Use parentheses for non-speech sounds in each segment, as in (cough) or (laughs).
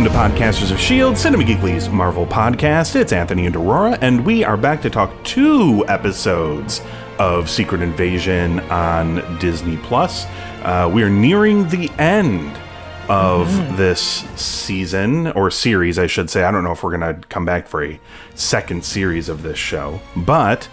Welcome to Podcasters of S.H.I.E.L.D., Cinema Geekly's Marvel podcast. It's Anthony and Aurora, and we are back to talk two episodes of Secret Invasion on Disney Plus. Uh, we are nearing the end of this season, or series, I should say. I don't know if we're going to come back for a second series of this show, but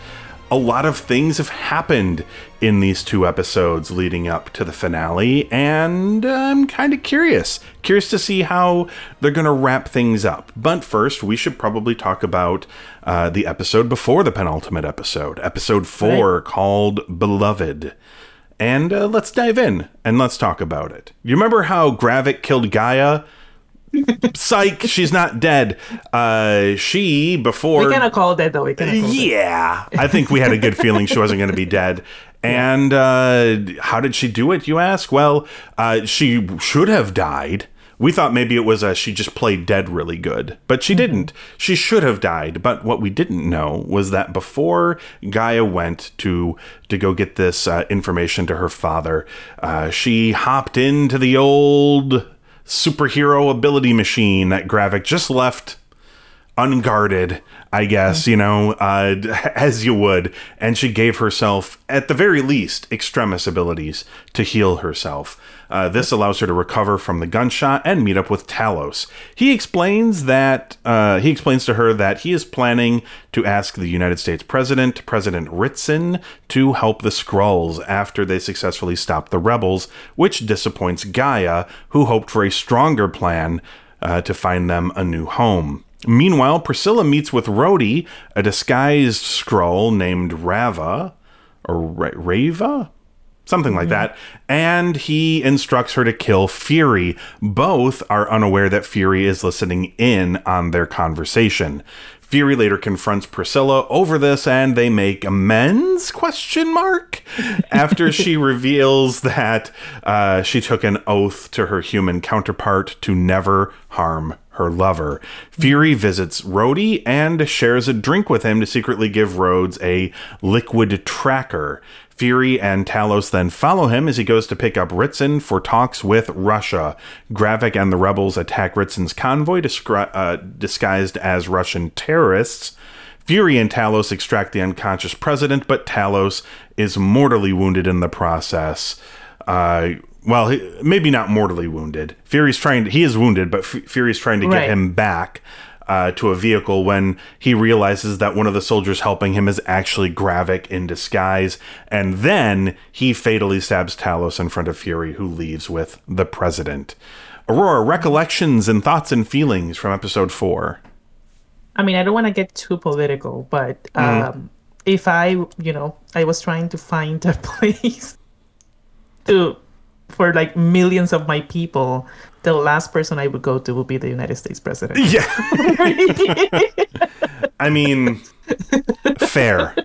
a lot of things have happened in these two episodes leading up to the finale, and I'm kind of curious. Curious to see how they're going to wrap things up. But first, we should probably talk about uh, the episode before the penultimate episode, episode four, called Beloved. And uh, let's dive in and let's talk about it. You remember how Gravik killed Gaia? Psych, she's not dead. Uh, she before We cannot call that though. We cannot yeah, I think we had a good feeling she wasn't going to be dead. And uh, how did she do it, you ask? Well, uh, she should have died. We thought maybe it was uh, she just played dead really good, but she didn't. She should have died. But what we didn't know was that before Gaia went to to go get this uh, information to her father, uh, she hopped into the old superhero ability machine that Gravik just left unguarded, I guess, you know, uh, (laughs) as you would. And she gave herself, at the very least, extremis abilities to heal herself. Uh, this allows her to recover from the gunshot and meet up with Talos. He explains that uh, he explains to her that he is planning to ask the United States President, President Ritson, to help the Skrulls after they successfully stop the rebels, which disappoints Gaia, who hoped for a stronger plan uh, to find them a new home. Meanwhile, Priscilla meets with Rhodey, a disguised Skrull named Rava, or Ra- Rava? Something like that. And he instructs her to kill Fury. Both are unaware that Fury is listening in on their conversation. Fury later confronts Priscilla over this and they make amends question mark (laughs) after she reveals that uh, she took an oath to her human counterpart to never harm her lover. Fury visits Rhodey and shares a drink with him to secretly give Rhodes a liquid tracker. Fury and Talos then follow him as he goes to pick up Ritson for talks with Russia. Gravik and the rebels attack Ritson's convoy discri- uh, disguised as Russian terrorists. Fury and Talos extract the unconscious president, but Talos is mortally wounded in the process. Uh, well, he, maybe not mortally wounded. Fury's trying to, he is wounded, but F- Fury's trying to get Right. him back uh, to a vehicle when he realizes that one of the soldiers helping him is actually Gravik in disguise. And then he fatally stabs Talos in front of Fury, who leaves with the president. Aurora, recollections and thoughts and feelings from episode four. I mean, I don't want to get too political, but um, if I, you know, I was trying to find a (laughs) place to for like millions of my people, the last person I would go to would be the United States president. Yeah. (laughs) I mean, fair.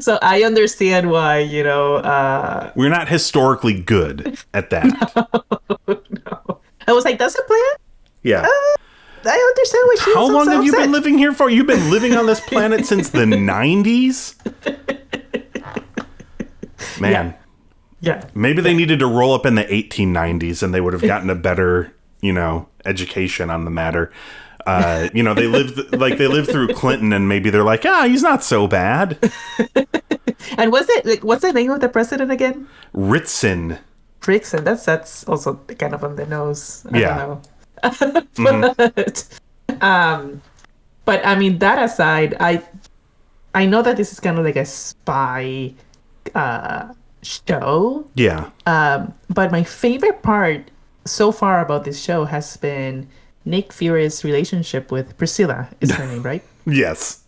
so I understand why, you know, uh, We're not historically good at that. (laughs) I was like, that's a plan. Yeah. I understand what she's How so long have you upset. been living here for? You've been living on this planet since the (laughs) 90s? Man, Yeah, maybe they needed to roll up in the 1890s and they would have gotten a better, you know, education on the matter. Uh, you know, they lived (laughs) like they lived through Clinton and maybe they're like, ah, he's not so bad. (laughs) and was it? Like, what's the name of the president again? Ritson. Frickson. That's that's also kind of on the nose. I Yeah. Don't know. (laughs) but um, but I mean that aside, I I know that this is kind of like a spy uh show, Yeah. um, but my favorite part so far about this show has been Nick Fury's relationship with Priscilla. Is her (laughs) name right? Yes.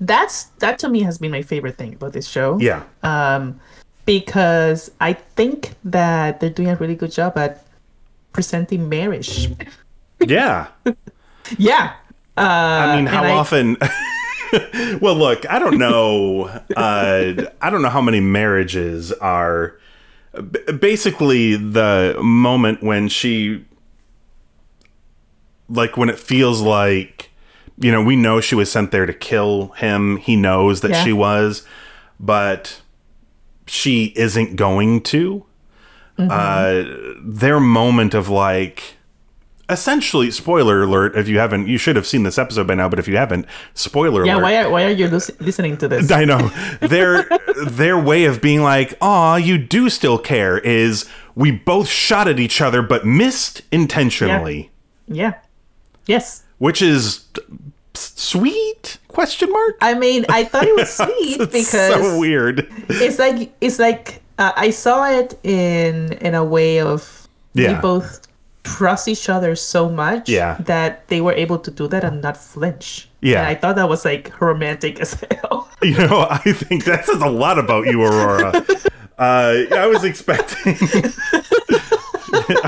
That's that to me has been my favorite thing about this show. Yeah. um, because I think that they're doing a really good job at presenting marriage. Yeah. (laughs) Yeah. Uh, I mean, how and I- often? (laughs) well, look, I don't know. Uh, I don't know how many marriages are. b- Basically, the moment when she, like, when it feels like, you know, we know she was sent there to kill him. He knows that Yeah. she was, but she isn't going to. Mm-hmm. Uh, their moment of like essentially spoiler alert if you haven't you should have seen this episode by now but if you haven't spoiler alert. Yeah. Why are Why are you listening to this? (laughs) I know their their way of being like, "Aw, you do still care," is we both shot at each other but missed intentionally, yeah. Yes. which is sweet? Question mark. I mean, I thought it was (laughs) sweet It's because so weird. it's like it's like uh, I saw it in in a way of Yeah. we both trust each other so much Yeah. that they were able to do that and not flinch. Yeah. And I thought that was like romantic as hell. (laughs) You know, I think that says a lot about you, Aurora. Uh, I was expecting (laughs)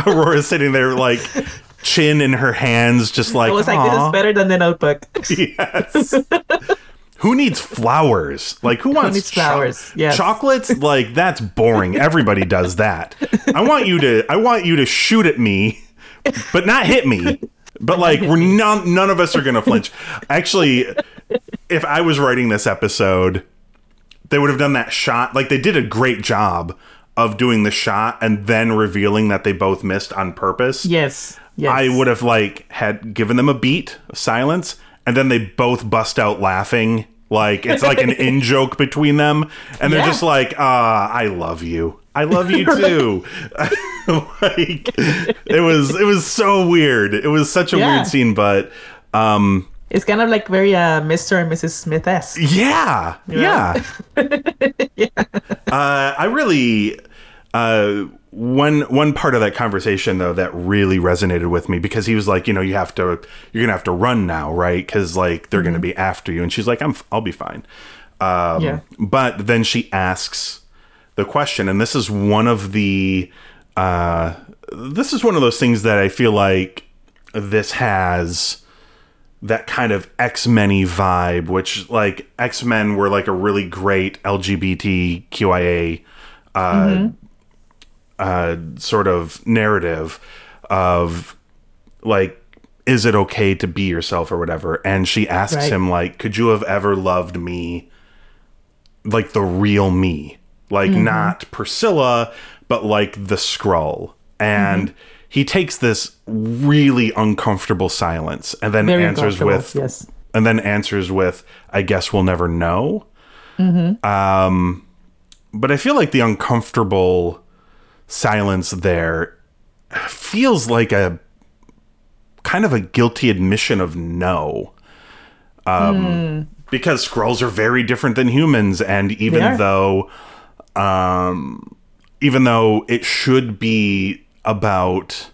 Aurora sitting there like chin in her hands, just like, I was like, this is better than the notebook. (laughs) Yes. who needs flowers? Like who wants needs flowers? Yes. Chocolates? Like that's boring. Everybody does that. I want you to I want you to shoot at me, but not hit me. But like we're none none of us are gonna flinch. Actually, if I was writing this episode, they would have done that shot. Like they did a great job of doing the shot and then revealing that they both missed on purpose. Yes. Yes. I would have like had given them a beat of silence, and then they both bust out laughing. Like it's like an (laughs) in joke between them, and they're Yeah. just like, "Ah, I love you. I love you (laughs) too." (laughs) like it was, it was so weird. It was such a Yeah. weird scene, but um, It's kind of like very uh, Mr. and Mrs. Smith esque. yeah, yeah. Uh, I really uh, one one part of that conversation though that really resonated with me because he was like, you know, you have to, you're gonna have to run now, right? Because like they're gonna be after you, and she's like, I'm, I'll be fine. Um, Yeah. But then she asks the question, and this is one of the, uh, this is one of those things that I feel like this has that kind of X Men vibe, which like X Men were like a really great LGBTQIA uh, uh, sort of narrative of like, is it okay to be yourself or whatever? And she asks Right. him like, could you have ever loved me like the real me, like not Priscilla, but like the Skrull. And he takes this really uncomfortable silence and then Very answers with, yes. and then answers with, "I guess we'll never know." Um, but I feel like the uncomfortable silence there feels like a kind of a guilty admission of no. Um, because Skrulls are very different than humans and even though um even though it should be about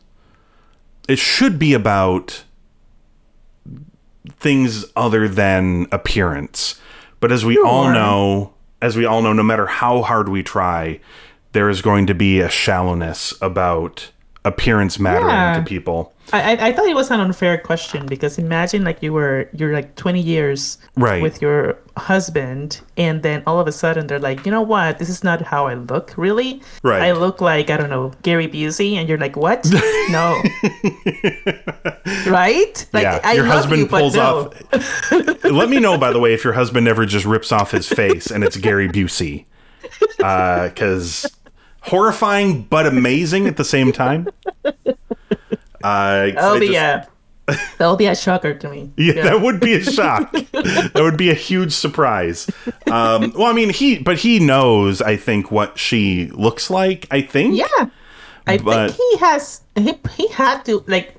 it should be about things other than appearance. But as we all know as we all know no matter how hard we try there is going to be a shallowness about appearance mattering Yeah. to people I, I thought it was an unfair question because imagine like you were you're like 20 years Right. with your husband and then all of a sudden they're like you know what this is not how I look really Right. I look like I don't know Gary Busey and you're like what (laughs) no right like yeah, I your husband you, pulls no. off. (laughs) Let me know, by the way, if your husband ever just rips off his face and it's Gary Busey, uh, because horrifying but amazing at the same time. (laughs) Uh, 'cause that'll be just- a that'll be a shocker to me (laughs) yeah, that would be a shock. (laughs) that would be a huge surprise. Um, well, I mean, he, but he knows, I think, what she looks like. I think. Yeah. I But- think he has he, he had to like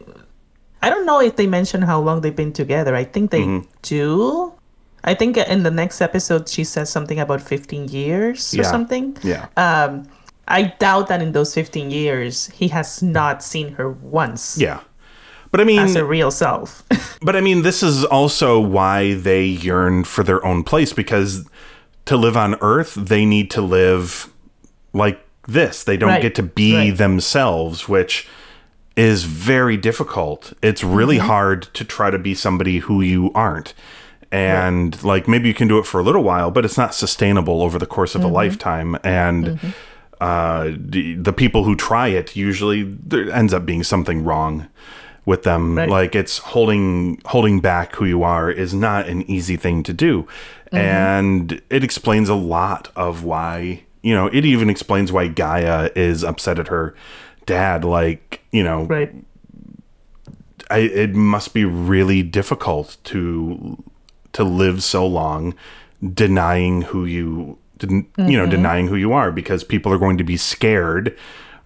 I don't know if they mention how long they've been together. I think they Mm-hmm. do. I think in the next episode she says something about 15 years or Yeah. something. Yeah. Um, I doubt that in those 15 years he has not seen her once yeah. But I mean, as a real self. (laughs) But I mean, this is also why they yearn for their own place because to live on Earth, they need to live like this. They don't Right, get to be right. themselves, which is very difficult. It's really Mm-hmm. hard to try to be somebody who you aren't. And like maybe you can do it for a little while, but it's not sustainable over the course of Mm-hmm. a lifetime. And uh, the, people who try it usually there ends up being something wrong with them. Right. Like it's holding holding back who you are is not an easy thing to do, Mm-hmm. and it explains a lot of why you know. It even explains why Gaia is upset at her dad. Like you know, right. I, it must be really difficult to to live so long denying who you didn't you know denying who you are because people are going to be scared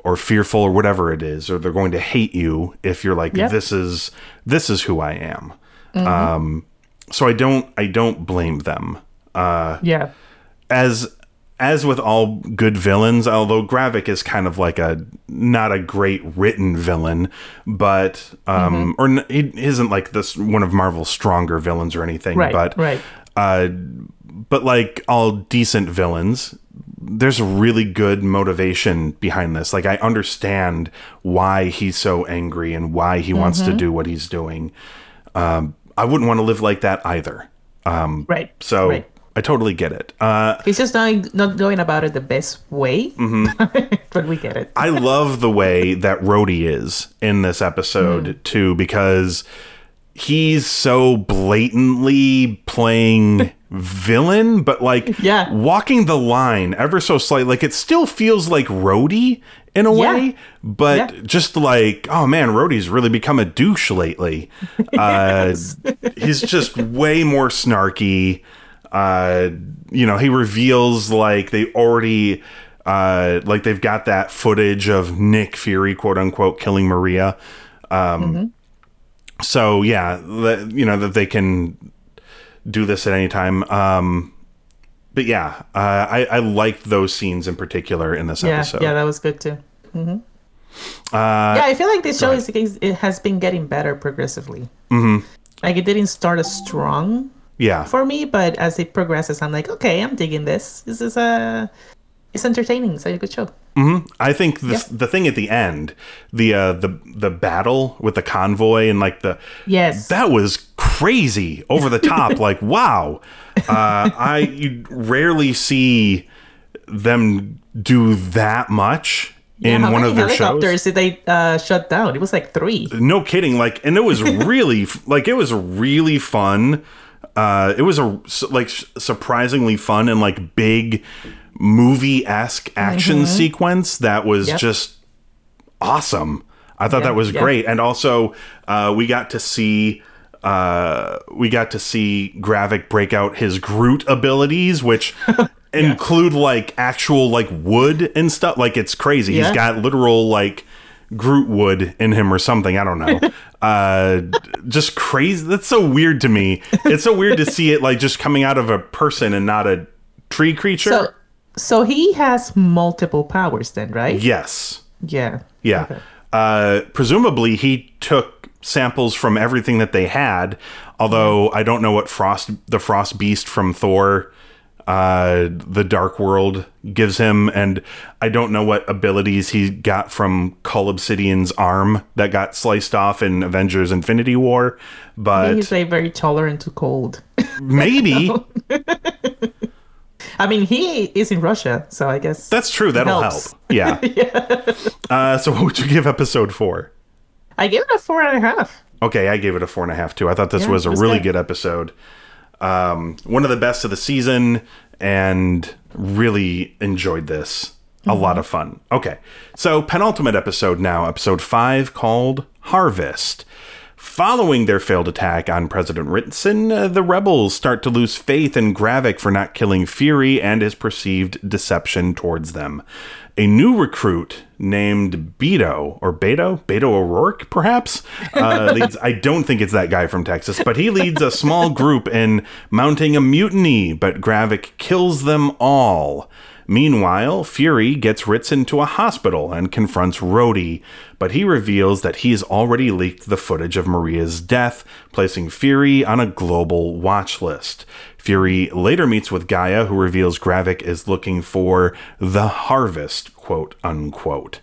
or fearful or whatever it is or they're going to hate you if you're like Yep. this is this is who I am um so I don't I don't blame them Yeah. as as with all good villains, although Gravik is kind of like a not a great written villain, but um, or n- he isn't like this one of Marvel's stronger villains or anything. Right. but right. uh, but like all decent villains, there's a really good motivation behind this. Like I understand why he's so angry and why he wants to do what he's doing. Um, I wouldn't want to live like that either. Right. So right. I totally get it. Uh, He's just not not going about it the best way, Mm-hmm. (laughs) but we get it. I love the way that Rhodey is in this episode too, because he's so blatantly playing villain, but like Yeah. walking the line ever so slightly. Like it still feels like Rhodey in a Yeah. way, but Yeah. just like, oh man, Rhodey's really become a douche lately. Uh, (laughs) he's just way more snarky. Uh, you know, he reveals like they already uh, like they've got that footage of Nick Fury, quote unquote, killing Maria. Um, So yeah, that you know that they can do this at any time. Um, but yeah, uh, I, I liked those scenes in particular in this Yeah. episode. Yeah, that was good too. Mm-hmm. Uh, yeah, I feel like this show is it has been getting better progressively. Mm-hmm. Like it didn't start as strong yeah, for me, but as it progresses, I'm like, okay, I'm digging this. This is a, it's entertaining. It's a good show. Hmm. I think the the thing at the end, the uh, the the battle with the convoy and like the Yes. that was crazy over the top. (laughs) like wow, uh, I you rarely see them do that much Yeah, in one of their shows. helicopters did they uh, shut down? It was like three. no kidding like and it was (laughs) really like it was really fun uh it was a like surprisingly fun and like big movie-esque action sequence that was Mm-hmm. Yep. just awesome i thought Yeah, that was yeah. great and also uh we got to see uh we got to see Gravik break out his Groot abilities which (laughs) include like actual like wood and stuff like it's crazy Yeah. he's got literal like Groot wood in him or something. I don't know. (laughs) uh, just crazy. That's so weird to me. It's so weird to see it like just coming out of a person and not a tree creature. So, so he has multiple powers then, right? yes. Yeah. Yeah. Okay. Uh, presumably he took samples from everything that they had. Although I don't know what Frost, the Frost Beast from Thor, uh, the Dark World gives him, and I don't know what abilities he got from Cull Obsidian's arm that got sliced off in Avengers: Infinity War. But He's like very tolerant to cold. maybe (laughs) I mean, he is in Russia, so I guess that's true. That'll Helps. help. (laughs) Yeah. Uh, so what would you give episode four? I gave it a four and a half. Okay, I gave it a four and a half too. I thought this Yeah, was a was really good. good episode. Um, one of the best of the season, and really enjoyed this. A Mm-hmm. lot of fun. Okay, so penultimate episode now, episode five called Harvest. Following their failed attack on President Ritson, uh, the rebels start to lose faith in Gravik for not killing Fury and his perceived deception towards them. A new recruit named Beto or Beto, Beto O'Rourke, perhaps, uh, (laughs) leads. I don't think it's that guy from Texas, but he leads a small group in mounting a mutiny. But Gravik kills them all. Meanwhile, Fury gets Ritson to a hospital and confronts Rhodey, but he reveals that he's already leaked the footage of Maria's death, placing Fury on a global watch list. Fury later meets with Gaia, who reveals Gravik is looking for the harvest, quote unquote.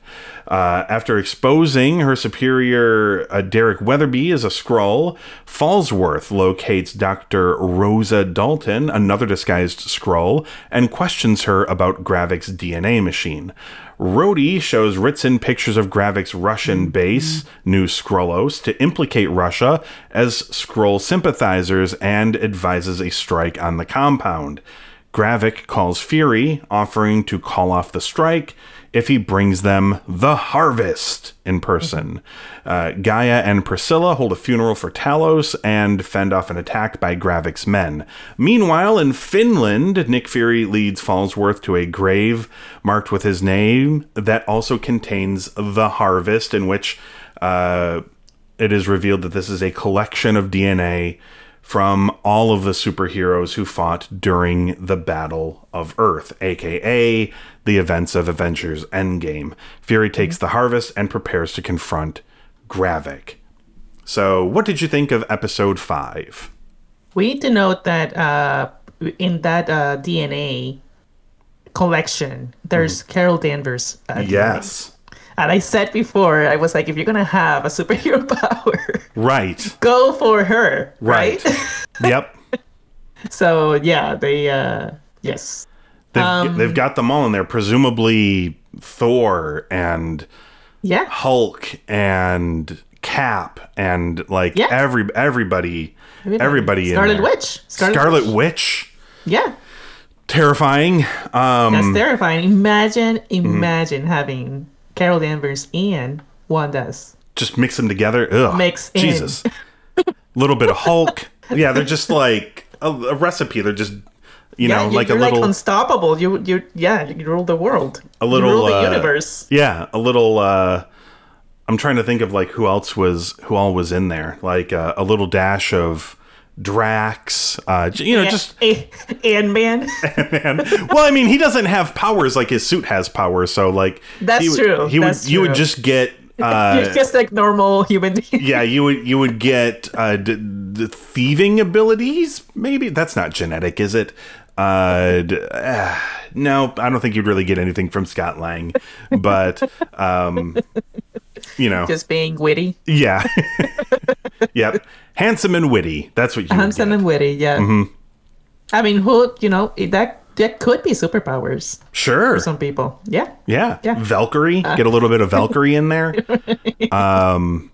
Uh, after exposing her superior, uh, Derek Weatherby, as a Skrull, Falsworth locates Dr. Rosa Dalton, another disguised Skrull, and questions her about Gravik's DNA machine. Rhodey shows Ritson pictures of Gravik's Russian base, New Skrullos, to implicate Russia as Skrull sympathizers and advises a strike on the compound. Gravik calls Fury, offering to call off the strike if he brings them the harvest in person. Uh, Gaia and Priscilla hold a funeral for Talos and fend off an attack by Gravik's men. Meanwhile, in Finland, Nick Fury leads Falsworth to a grave marked with his name that also contains the harvest, in which uh, it is revealed that this is a collection of DNA from all of the superheroes who fought during the Battle of Earth, aka the events of Avengers Endgame. Fury takes the harvest and prepares to confront Gravik. So, what did you think of episode 5? We need to note that uh, in that uh, DNA collection, there's Carol Danvers. Uh, DNA. Yes. And I said before, I was like, if you're gonna have a superhero (laughs) power, Right. go for her, Right. right? (laughs) yep. so yeah, they uh yes. They've, they've got them all in there. Presumably Thor and Yeah. Hulk and Cap and like Yeah. every everybody everybody, in Scarlet. Witch. Scarlet, Scarlet Witch. Witch. Yeah. Terrifying. Um That's terrifying. Imagine Mm-hmm. imagine having Carol Danvers and Wanda's. just mix them together. Ugh. Mix in. Jesus. (laughs) little bit of Hulk. Yeah, they're just like a, a recipe. They're just you yeah, know, you, like a little like unstoppable. You you yeah, you rule the world. a little you rule the uh, universe. Yeah, a little uh I'm trying to think of like who else was who all was in there. Like uh, a little dash of Drax, uh, you know, just (laughs) and man. Well, I mean, he doesn't have powers like his suit has powers, so like That's he true, He would that's you would just get (laughs) uh, You're just like normal human yeah, you would you would get uh, d- d- thieving abilities. Maybe that's not genetic, is it? Uh, d- uh, no, I don't think you'd really get anything from Scott Lang, but um, you know, Just being witty. yeah, (laughs) yep, handsome and witty. That's what you Handsome and witty, yeah. Mm-hmm. I mean, who you know that that could be superpowers Sure, for some people. Yeah, yeah, Yeah. Uh. Valkyrie. Get a little bit of Valkyrie in there. (laughs) Um,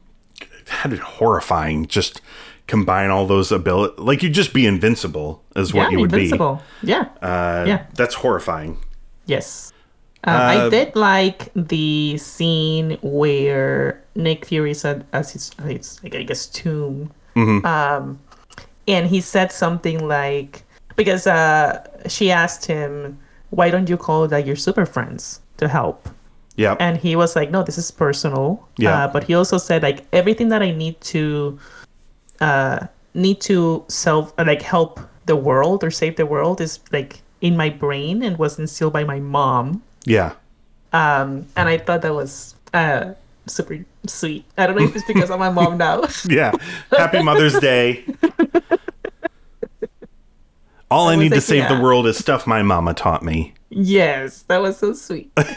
had it horrifying. Just combine all those abilities. Like you'd just be invincible, is what yeah, you would invincible. Yeah, be. Uh, Yeah. that's horrifying. yes. Um, I did like the scene where Nick Fury said, as his, his like, I guess, tomb, um, and he said something like, because uh, she asked him, "Why don't you call like your super friends to help?" Yeah, and he was like no this is personal. Yeah. uh, but he also said like everything that i need to uh need to self uh, like help the world or save the world is like in my brain and was instilled by my mom yeah. um and i thought that was uh super sweet i don't know if it's because i'm my mom now (laughs) Yeah. Happy Mother's Day. (laughs) All I was need to like, save the world is stuff my mama taught me. yes that was so sweet (laughs) kind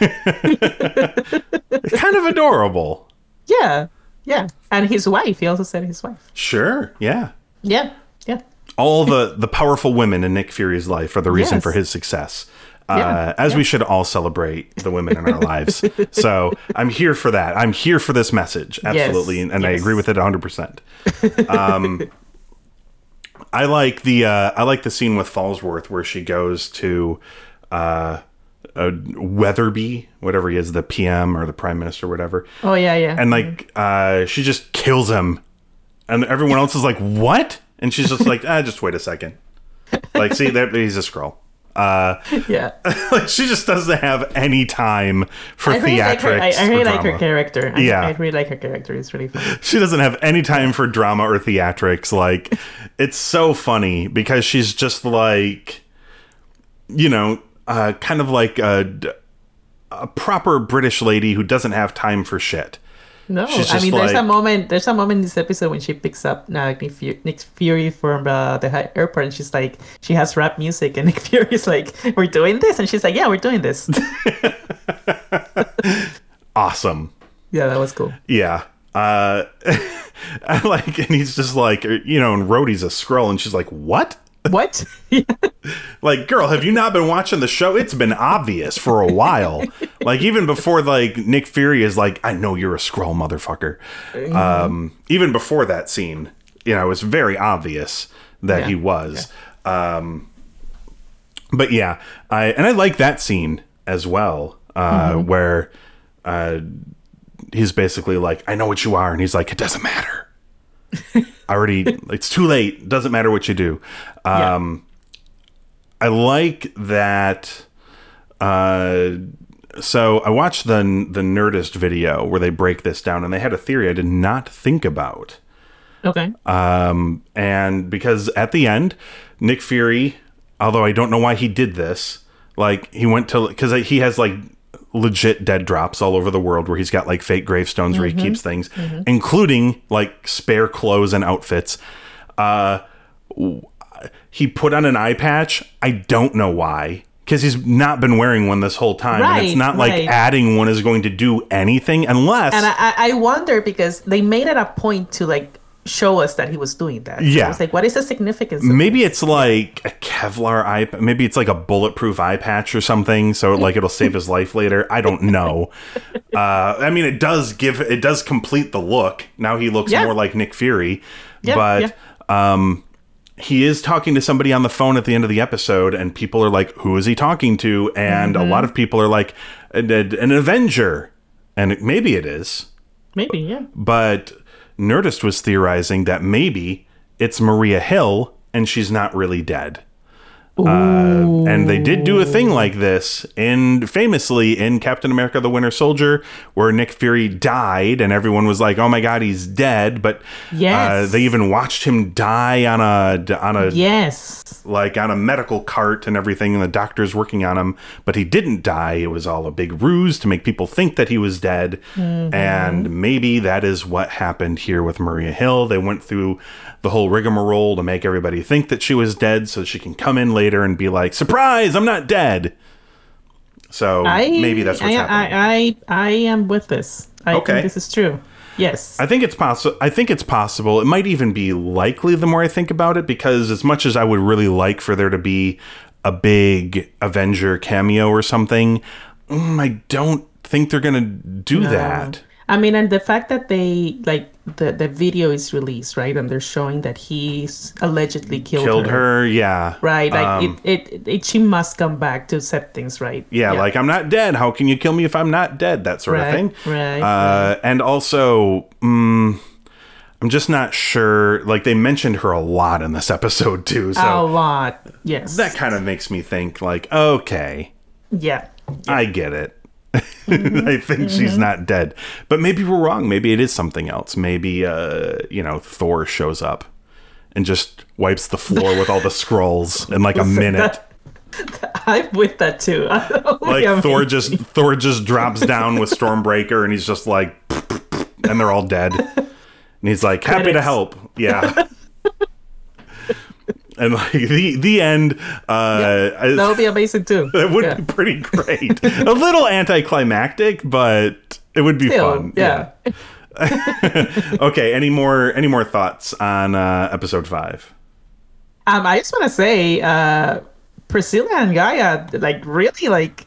of adorable. yeah yeah and his wife he also said his wife Sure. Yeah. yeah yeah All the the powerful women in Nick Fury's life are the reason Yes. for his success. Uh, Yeah, as we should all celebrate the women in our lives. So I'm here for that. I'm here for this message. Absolutely. and and I agree with it 100%. Um, (laughs) I like the uh, I like the scene with Falsworth where she goes to uh, uh, Weatherby, whatever he is, the PM or the Prime Minister, whatever, oh yeah yeah and like uh, she just kills him and everyone else is like, "What?" And she's just like, "Ah, just wait a second. Like, see, there, he's a Skrull. Uh, Yeah. (laughs) like she just doesn't have any time for I really like her. theatrics. I, I really like her character. I, Yeah. I really like her character. It's really fun. (laughs) She doesn't have any time for drama or theatrics. Like, (laughs) it's so funny because she's just like, you know, uh, kind of like a, a proper British lady who doesn't have time for shit. No, I mean, there's a moment. There's a moment in this episode when she picks up uh, Nick, Fury, Nick Fury from uh, the airport, and she's like, she has rap music, and (laughs) Nick Fury is like, "We're doing this," and she's like, "Yeah, we're doing this." (laughs) Awesome. yeah, that was cool. Yeah. Uh, (laughs) like, and he's just like, you know, and Rhodey's a Skrull, and she's like, what? What? (laughs) Like, girl, have you not been watching the show? It's been obvious for a while. (laughs) like, even before like Nick Fury is like, I know you're a Skrull, motherfucker. Um, even before that scene, you know, it was very obvious that Yeah. he was. Um, but yeah, I and I like that scene as well, uh, where uh, he's basically like, I know what you are, and he's like, it doesn't matter. I already, it's too late. Doesn't matter what you do. Yeah. Um, I like that. Uh, so I watched the the Nerdist video where they break this down, and they had a theory I did not think about. okay. Um, and because at the end, Nick Fury, although I don't know why he did this, like he went to because he has like legit dead drops all over the world where he's got like fake gravestones where he keeps things, including like spare clothes and outfits. Uh, he put on an eye patch. I don't know why. Because he's not been wearing one this whole time, and it's not like right. adding one is going to do anything unless and I I wonder because they made it a point to like show us that he was doing that. Yeah. I was like, what is the significance? Maybe it's like a Kevlar eye. Maybe it's like a bulletproof eye patch or something, so like it'll save his life later. I don't know. (laughs) Uh, I mean, it does give it does complete the look. Now he looks Yeah. more like Nick Fury, Yeah, but um, he is talking to somebody on the phone at the end of the episode, and people are like, "Who is he talking to?" And Mm-hmm. a lot of people are like, "An, an Avenger," and maybe it is Maybe, yeah. but Nerdist was theorizing that maybe it's Maria Hill and she's not really dead. Uh, and they did do a thing like this and famously in Captain America: The Winter Soldier, where Nick Fury died, and everyone was like, "Oh my God, he's dead!" But uh, Yes. they even watched him die on a on a Yes. like on a medical cart and everything, and the doctor's working on him, but he didn't die. It was all a big ruse to make people think that he was dead. And maybe that is what happened here with Maria Hill. They went through the whole rigmarole to make everybody think that she was dead so she can come in later and be like, surprise, I'm not dead. So I maybe that's what's I, happening. I, I I am with this. I Okay. think this is true. Yes. I think it's possible. I think it's possible. It might even be likely the more I think about it, because as much as I would really like for there to be a big Avenger cameo or something, mm, I don't think they're gonna do that. I mean, and the fact that they like the the video is released, right, and they're showing that he's allegedly killed, Killed her, yeah, right? Like Um, it, it, it, she must come back to set things right. yeah, like I'm not dead. How can you kill me if I'm not dead? That sort of thing. right, Uh, and also, mm, I'm just not sure. Like they mentioned her a lot in this episode too, so a lot. Yes. that kind of makes me think like, okay, yeah. I get it. (laughs) I think she's not dead. But maybe we're wrong. Maybe it is something else. Maybe uh, you know, Thor shows up and just wipes the floor with all the (laughs) Skrulls in like a minute. (laughs) I'm with that too. Like mean, Thor just Thor just drops down with Stormbreaker and he's just like and they're all dead. And he's like, happy to help. Yeah. And like the the end uh I- that would be amazing too. (laughs) that would Yeah. be pretty great. a little anticlimactic, but it would be Still, fun. yeah. (laughs) okay. Any more? Any more thoughts on uh, episode five? Um, I just want to say, uh, Priscilla and Gaia, like, really, like,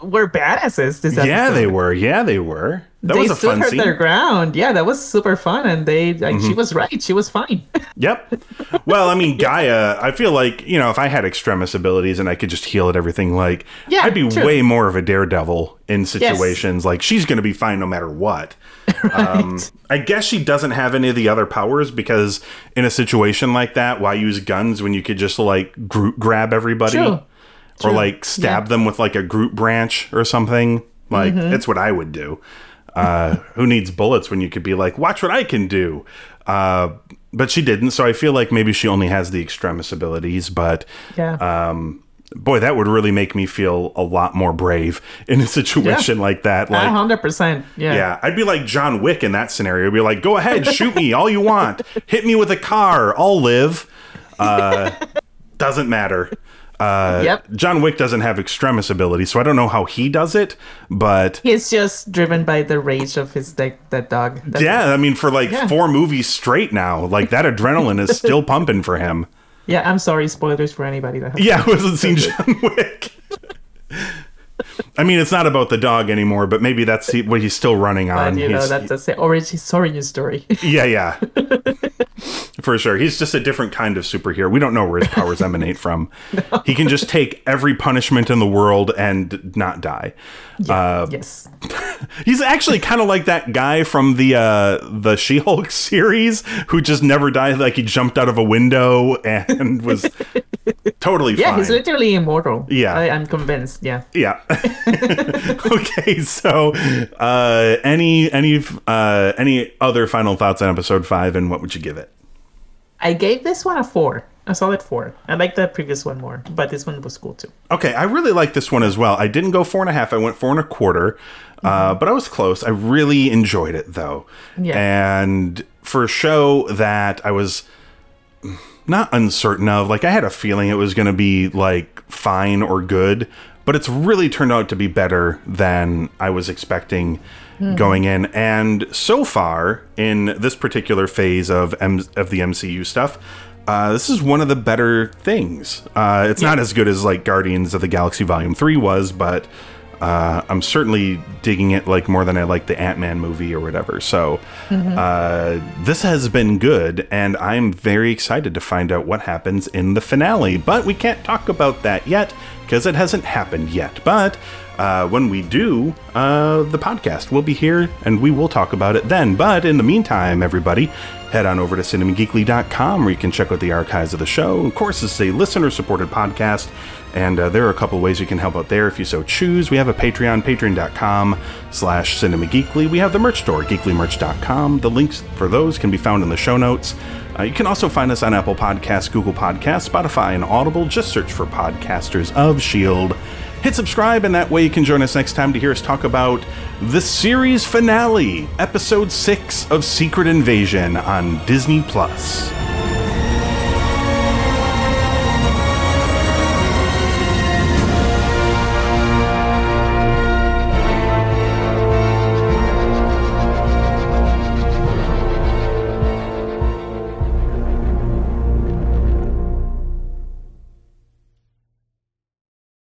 were badasses this episode. Yeah, they were. Yeah, they were. That they was a stood her. Mm-hmm. their ground. Yeah, that was super fun, and they like she was right. She was fine. (laughs) Yep. Well, I mean, Gaia, I feel like, you know, if I had extremis abilities and I could just heal at everything, like, Yeah, I'd be true. way more of a daredevil in situations. Like, she's going to be fine no matter what. (laughs) Um, I guess she doesn't have any of the other powers because in a situation like that, why use guns when you could just, like, Groot grab everybody? True. Or, True. like, stab Yeah. them with, like, a Groot branch or something. Like, Mm-hmm. that's what I would do. Uh, who needs bullets when you could be like, watch what I can do? Uh, but she didn't, so I feel like maybe she only has the extremis abilities. But Yeah. um, boy, that would really make me feel a lot more brave (laughs) in a situation like that. Like, hundred percent. Yeah. yeah, I'd be like John Wick in that scenario. I'd be like, go ahead, shoot me all you want, hit me with a car, I'll live. Uh, (laughs) doesn't matter. Uh, Yep. John Wick doesn't have extremis ability, so I don't know how he does it, but He's just driven by the rage of his like that dog. That's yeah, I mean, for like Yeah. four movies straight now, like that adrenaline is still (laughs) pumping for him. Yeah, I'm sorry, spoilers for anybody that. Yeah, who hasn't seen John Wick? I mean, it's not about the dog anymore, but maybe that's what he's still running on. But, you know, He's- that's a sa- origin origin story. yeah, yeah, (laughs) for sure. He's just a different kind of superhero. We don't know where his powers emanate from. (laughs) He can just take every punishment in the world and not die. Uh, yes. (laughs) He's actually kind of like that guy from the uh, the She-Hulk (laughs) series who just never died. Like he jumped out of a window and (laughs) was totally fine. Yeah, fine. he's literally immortal. Yeah. I, I'm convinced. Yeah. Yeah. okay. So, uh, any any uh, any other final thoughts on episode five, and what would you give it? I gave this one a four. A solid four. I like the previous one more, but this one was cool too. Okay, I really like this one as well. I didn't go four and a half. I went four and a quarter, uh, but I was close. I really enjoyed it though, Yeah. and for a show that I was not uncertain of, like I had a feeling it was going to be like fine or good, but it's really turned out to be better than I was expecting going in. And so far in this particular phase of M- of the MCU stuff. Uh, this is one of the better things. Uh, it's not as good as like Guardians of the Galaxy Volume Three was, but uh, I'm certainly digging it like more than I like the Ant Man movie or whatever. So uh, this has been good, and I'm very excited to find out what happens in the finale. But we can't talk about that yet because it hasn't happened yet. But uh, when we do, uh, the podcast We'll be here and we will talk about it then. But in the meantime, everybody, head on over to cinemageekly.com where you can check out the archives of the show. Of course, it's a listener supported podcast, and uh, there are a couple ways you can help out there if you so choose. We have a Patreon, patreon.com slash cinemageekly. We have the merch store, geeklymerch.com. The links for those can be found in the show notes. Uh, you can also find us on Apple Podcasts, Google Podcasts, Spotify, and Audible. Just search for Podcasters of S.H.I.E.L.D. Hit subscribe, and that way you can join us next time to hear us talk about the series finale, episode 6 of Secret Invasion on Disney Plus.